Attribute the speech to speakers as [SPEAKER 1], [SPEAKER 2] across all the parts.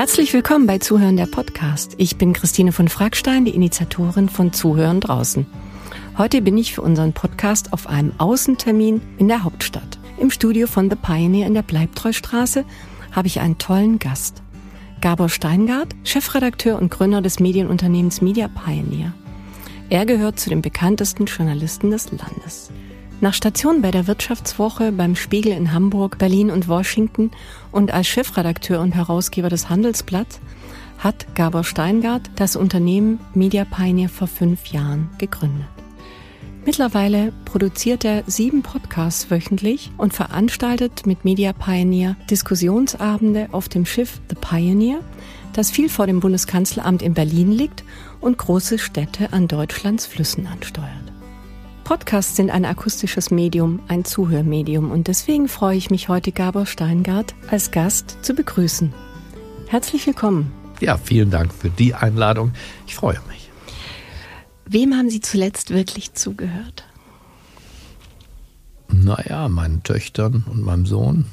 [SPEAKER 1] Herzlich willkommen bei Zuhören der Podcast. Ich bin Christine von Fragstein, die Initiatorin von Zuhören draußen. Heute bin ich für unseren Podcast auf einem Außentermin in der Hauptstadt. Im Studio von The Pioneer in der Bleibtreustraße habe ich einen tollen Gast. Gabor Steingart, Chefredakteur und Gründer des Medienunternehmens Media Pioneer. Er gehört zu den bekanntesten Journalisten des Landes. Nach Station bei der Wirtschaftswoche, beim Spiegel in Hamburg, Berlin und Washington und als Chefredakteur und Herausgeber des Handelsblatts hat Gabor Steingart das Unternehmen Media Pioneer vor fünf Jahren gegründet. Mittlerweile produziert er sieben Podcasts wöchentlich und veranstaltet mit Media Pioneer Diskussionsabende auf dem Schiff The Pioneer, das viel vor dem Bundeskanzleramt in Berlin liegt und große Städte an Deutschlands Flüssen ansteuert. Podcasts sind ein akustisches Medium, ein Zuhörmedium und deswegen freue ich mich heute Gabor Steingart als Gast zu begrüßen. Herzlich willkommen.
[SPEAKER 2] Ja, vielen Dank für die Einladung. Ich freue mich.
[SPEAKER 1] Wem haben Sie zuletzt wirklich zugehört?
[SPEAKER 2] Naja, meinen Töchtern und meinem Sohn.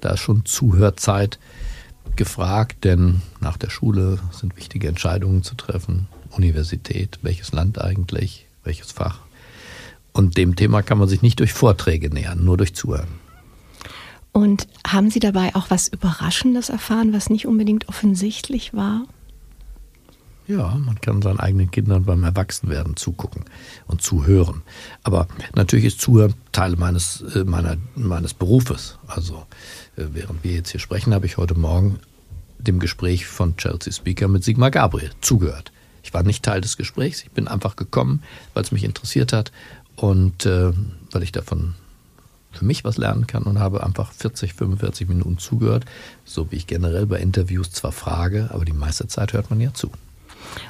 [SPEAKER 2] Da ist schon Zuhörzeit gefragt, denn nach der Schule sind wichtige Entscheidungen zu treffen. Universität, welches Land eigentlich, welches Fach. Und dem Thema kann man sich nicht durch Vorträge nähern, nur durch Zuhören.
[SPEAKER 1] Und haben Sie dabei auch was Überraschendes erfahren, was nicht unbedingt offensichtlich war?
[SPEAKER 2] Ja, man kann seinen eigenen Kindern beim Erwachsenwerden zugucken und zuhören. Aber natürlich ist Zuhören Teil meines, äh, meiner, meines Berufes. Also äh, während wir jetzt hier sprechen, habe ich heute Morgen dem Gespräch von Chelsea Speaker mit Sigmar Gabriel zugehört. Ich war nicht Teil des Gesprächs, ich bin einfach gekommen, weil es mich interessiert hat und äh, weil ich davon für mich was lernen kann und habe einfach 40, 45 Minuten zugehört, so wie ich generell bei Interviews zwar frage, aber die meiste Zeit hört man ja zu.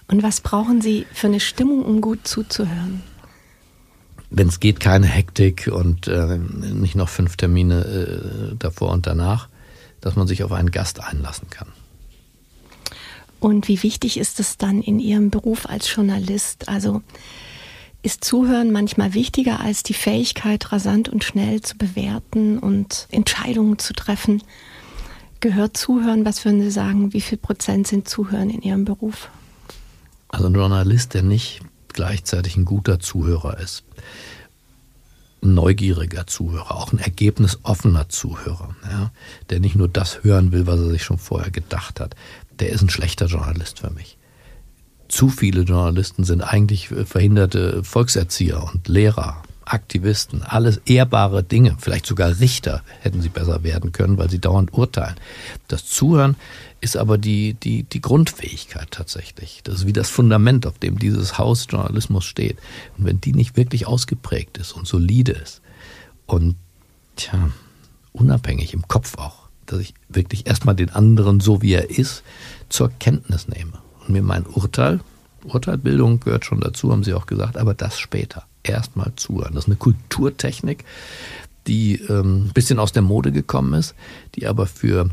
[SPEAKER 1] Und was brauchen Sie für eine Stimmung, um gut zuzuhören?
[SPEAKER 2] Wenn es geht, keine Hektik und äh, nicht noch fünf Termine äh, davor und danach, dass man sich auf einen Gast einlassen kann.
[SPEAKER 1] Und wie wichtig ist es dann in Ihrem Beruf als Journalist? Also ist Zuhören manchmal wichtiger als die Fähigkeit, rasant und schnell zu bewerten und Entscheidungen zu treffen. Gehört Zuhören, was würden Sie sagen, wie viel Prozent sind Zuhören in Ihrem Beruf?
[SPEAKER 2] Also ein Journalist, der nicht gleichzeitig ein guter Zuhörer ist, ein neugieriger Zuhörer, auch ein ergebnisoffener Zuhörer, ja, der nicht nur das hören will, was er sich schon vorher gedacht hat, der ist ein schlechter Journalist für mich zu viele Journalisten sind eigentlich verhinderte Volkserzieher und Lehrer, Aktivisten, alles ehrbare Dinge, vielleicht sogar Richter hätten sie besser werden können, weil sie dauernd urteilen. Das Zuhören ist aber die, die, die Grundfähigkeit tatsächlich. Das ist wie das Fundament, auf dem dieses Haus Journalismus steht. Und wenn die nicht wirklich ausgeprägt ist und solide ist und, tja, unabhängig im Kopf auch, dass ich wirklich erstmal den anderen so wie er ist zur Kenntnis nehme und mir mein Urteil, Urteilbildung gehört schon dazu, haben Sie auch gesagt, aber das später. Erstmal zuhören. Das ist eine Kulturtechnik, die ähm, ein bisschen aus der Mode gekommen ist, die aber für,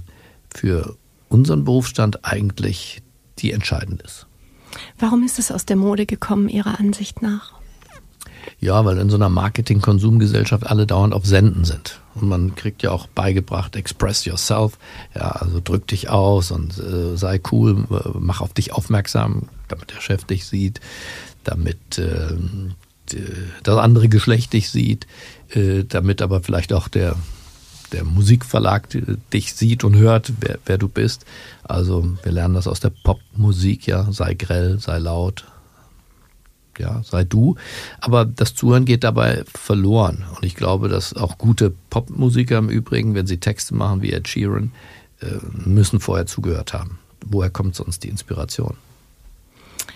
[SPEAKER 2] für unseren Berufsstand eigentlich die entscheidend ist.
[SPEAKER 1] Warum ist es aus der Mode gekommen, Ihrer Ansicht nach?
[SPEAKER 2] Ja, weil in so einer Marketing-Konsumgesellschaft alle dauernd auf Senden sind. Und man kriegt ja auch beigebracht, express yourself. Ja, also drück dich aus und äh, sei cool, mach auf dich aufmerksam, damit der Chef dich sieht, damit äh, das andere Geschlecht dich sieht, äh, damit aber vielleicht auch der, der Musikverlag dich sieht und hört, wer, wer du bist. Also wir lernen das aus der Popmusik, ja, sei grell, sei laut, ja, sei du. Aber das Zuhören geht dabei verloren. Und ich glaube, dass auch gute Popmusiker im Übrigen, wenn sie Texte machen wie Ed Sheeran, äh, müssen vorher zugehört haben. Woher kommt sonst die Inspiration?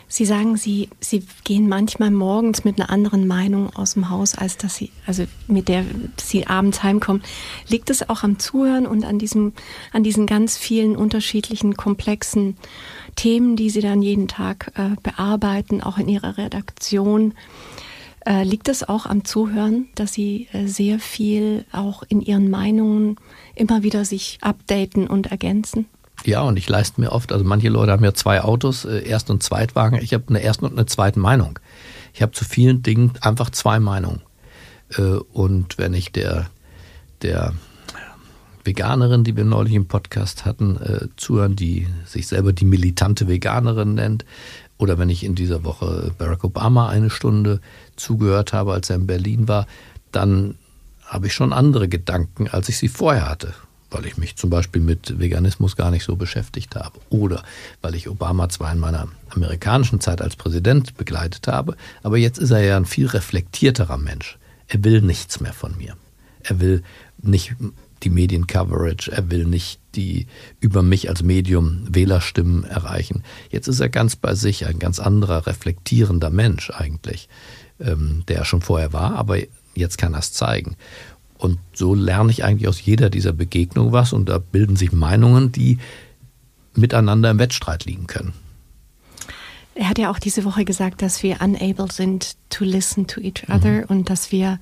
[SPEAKER 1] Sie sagen, Sie, Sie gehen manchmal morgens mit einer anderen Meinung aus dem Haus, als dass Sie, also mit der Sie abends heimkommen. Liegt es auch am Zuhören und an diesem, an diesen ganz vielen unterschiedlichen, komplexen Themen, die Sie dann jeden Tag äh, bearbeiten, auch in Ihrer Redaktion? Äh, liegt es auch am Zuhören, dass Sie äh, sehr viel auch in Ihren Meinungen immer wieder sich updaten und ergänzen?
[SPEAKER 2] Ja, und ich leiste mir oft, also manche Leute haben ja zwei Autos, äh, Erst- und Zweitwagen. Ich habe eine erste und eine zweite Meinung. Ich habe zu vielen Dingen einfach zwei Meinungen. Äh, und wenn ich der, der Veganerin, die wir neulich im Podcast hatten, äh, zuhören, die sich selber die militante Veganerin nennt. Oder wenn ich in dieser Woche Barack Obama eine Stunde zugehört habe, als er in Berlin war, dann habe ich schon andere Gedanken, als ich sie vorher hatte. Weil ich mich zum Beispiel mit Veganismus gar nicht so beschäftigt habe. Oder weil ich Obama zwar in meiner amerikanischen Zeit als Präsident begleitet habe, aber jetzt ist er ja ein viel reflektierterer Mensch. Er will nichts mehr von mir. Er will nicht die Mediencoverage, er will nicht die über mich als Medium Wählerstimmen erreichen. Jetzt ist er ganz bei sich, ein ganz anderer, reflektierender Mensch eigentlich, ähm, der er schon vorher war, aber jetzt kann er es zeigen. Und so lerne ich eigentlich aus jeder dieser Begegnungen was und da bilden sich Meinungen, die miteinander im Wettstreit liegen können.
[SPEAKER 1] Er hat ja auch diese Woche gesagt, dass wir unable sind to listen to each other mhm. und dass wir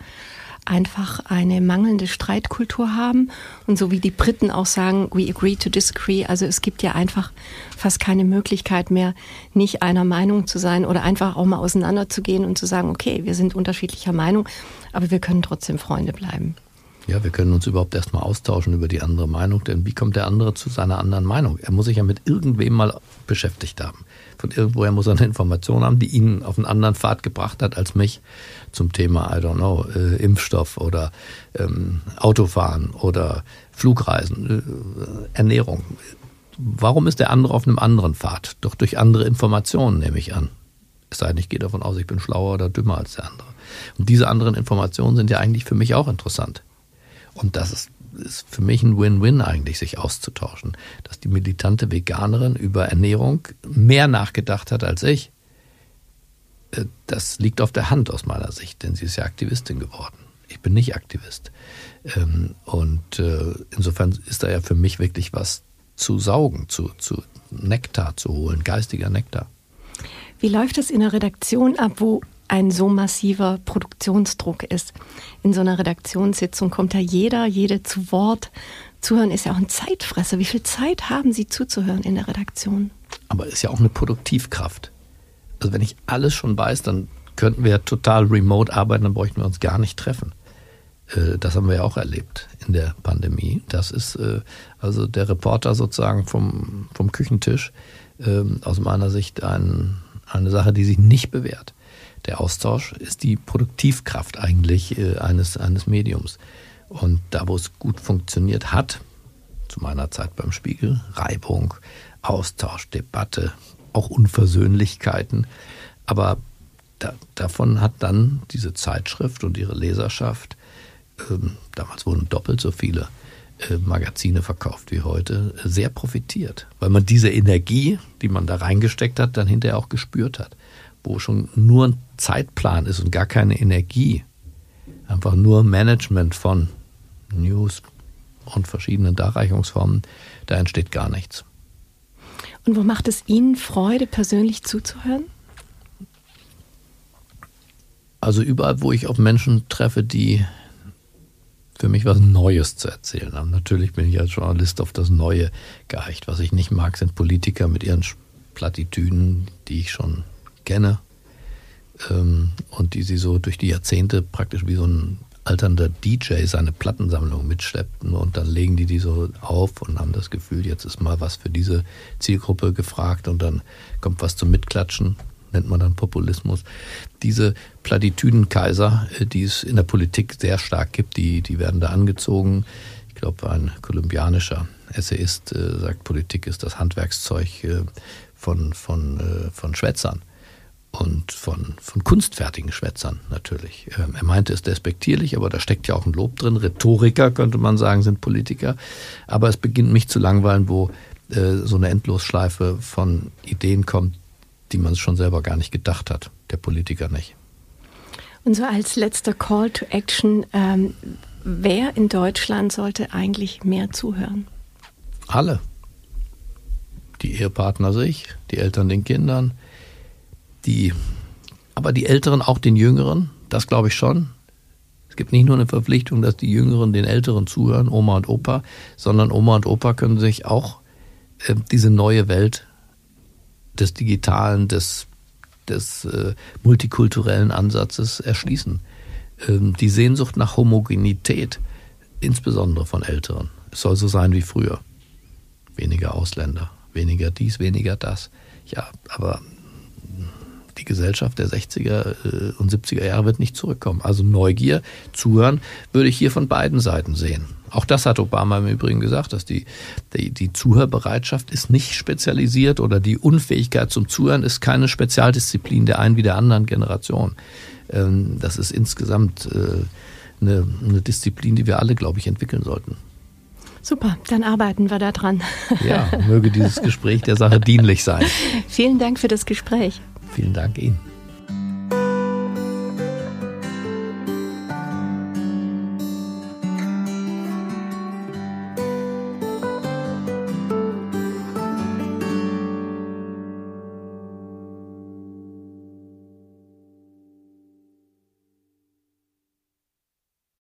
[SPEAKER 1] einfach eine mangelnde Streitkultur haben. Und so wie die Briten auch sagen, we agree to disagree. Also es gibt ja einfach fast keine Möglichkeit mehr, nicht einer Meinung zu sein oder einfach auch mal auseinanderzugehen und zu sagen, okay, wir sind unterschiedlicher Meinung, aber wir können trotzdem Freunde bleiben.
[SPEAKER 2] Ja, wir können uns überhaupt erstmal austauschen über die andere Meinung, denn wie kommt der andere zu seiner anderen Meinung? Er muss sich ja mit irgendwem mal beschäftigt haben. Von irgendwoher muss er eine Information haben, die ihn auf einen anderen Pfad gebracht hat als mich zum Thema, I don't know, äh, Impfstoff oder ähm, Autofahren oder Flugreisen, äh, Ernährung. Warum ist der andere auf einem anderen Pfad? Doch durch andere Informationen, nehme ich an. Es sei denn, ich gehe davon aus, ich bin schlauer oder dümmer als der andere. Und diese anderen Informationen sind ja eigentlich für mich auch interessant. Und das ist, ist für mich ein Win-Win eigentlich, sich auszutauschen. Dass die militante Veganerin über Ernährung mehr nachgedacht hat als ich. Äh, das liegt auf der Hand aus meiner Sicht, denn sie ist ja Aktivistin geworden. Ich bin nicht Aktivist. Ähm, und äh, insofern ist da ja für mich wirklich was zu saugen, zu, zu Nektar zu holen, geistiger Nektar.
[SPEAKER 1] Wie läuft es in der Redaktion ab, wo ein so massiver Produktionsdruck ist? In so einer Redaktionssitzung kommt ja jeder, jede zu Wort. Zuhören ist ja auch ein Zeitfresser. Wie viel Zeit haben Sie zuzuhören in der Redaktion?
[SPEAKER 2] Aber ist ja auch eine Produktivkraft. Also wenn ich alles schon weiß, dann könnten wir total remote arbeiten, dann bräuchten wir uns gar nicht treffen. Äh, das haben wir ja auch erlebt in der Pandemie. Das ist äh, also der Reporter sozusagen vom, vom Küchentisch ähm, aus meiner Sicht ein, eine Sache, die sich nicht bewährt. Der Austausch ist die Produktivkraft eigentlich äh, eines, eines Mediums. Und da, wo es gut funktioniert hat, zu meiner Zeit beim Spiegel, Reibung, Austausch, Debatte, auch Unversöhnlichkeiten. Aber da, davon hat dann diese Zeitschrift und ihre Leserschaft, ähm, damals wurden doppelt so viele äh, Magazine verkauft wie heute, sehr profitiert, weil man diese Energie, die man da reingesteckt hat, dann hinterher auch gespürt hat. Wo schon nur ein Zeitplan ist und gar keine Energie, einfach nur Management von News und verschiedenen Darreichungsformen, da entsteht gar nichts.
[SPEAKER 1] Und wo macht es Ihnen Freude, persönlich zuzuhören?
[SPEAKER 2] Also überall, wo ich auf Menschen treffe, die für mich was Neues zu erzählen haben. Natürlich bin ich als Journalist auf das Neue geeicht. Was ich nicht mag, sind Politiker mit ihren Plattitüden, die ich schon kenne und die sie so durch die Jahrzehnte praktisch wie so ein alternder DJ seine Plattensammlung mitschleppten und dann legen die die so auf und haben das Gefühl, jetzt ist mal was für diese Zielgruppe gefragt und dann kommt was zum Mitklatschen, nennt man dann Populismus. Diese Platitüdenkaiser, äh, die es in der Politik sehr stark gibt, die, die werden da angezogen. Ich glaube, ein kolumbianischer Essayist äh, sagt, Politik ist das Handwerkszeug äh, von, von, äh, von Schwätzern und von, von kunstfertigen Schwätzern natürlich. Ähm, er meinte es despektierlich, aber da steckt ja auch ein Lob drin. Rhetoriker, könnte man sagen, sind Politiker. Aber es beginnt mich zu langweilen, wo äh, so eine Endlosschleife von Ideen kommt, die man schon selber gar nicht gedacht hat, der Politiker nicht.
[SPEAKER 1] Und so als letzter Call to Action, ähm, wer in Deutschland sollte eigentlich mehr zuhören?
[SPEAKER 2] Alle. Die Ehepartner sich, die Eltern den Kindern, die, aber die Älteren auch den Jüngeren, das glaube ich schon. Es gibt nicht nur eine Verpflichtung, dass die Jüngeren den Älteren zuhören, Oma und Opa, sondern Oma und Opa können sich auch äh, diese neue Welt des digitalen, des, des äh, multikulturellen Ansatzes erschließen. Ähm, die Sehnsucht nach Homogenität, insbesondere von Älteren, Es soll so sein wie früher. Weniger Ausländer, weniger dies, weniger das. Ja, aber die Gesellschaft der 60er äh, und 70er Jahre wird nicht zurückkommen. Also Neugier, Zuhören würde ich hier von beiden Seiten sehen. Auch das hat Obama im Übrigen gesagt, dass die, die, die Zuhörbereitschaft ist nicht spezialisiert oder die Unfähigkeit zum Zuhören ist keine Spezialdisziplin der einen wie der anderen Generation. Ähm, das ist insgesamt äh, eine, eine Disziplin, die wir alle, glaube ich, entwickeln sollten.
[SPEAKER 1] Super, dann arbeiten wir da dran.
[SPEAKER 2] Ja, möge dieses Gespräch der Sache dienlich sein.
[SPEAKER 1] Vielen Dank für das Gespräch.
[SPEAKER 2] Vielen Dank Ihnen.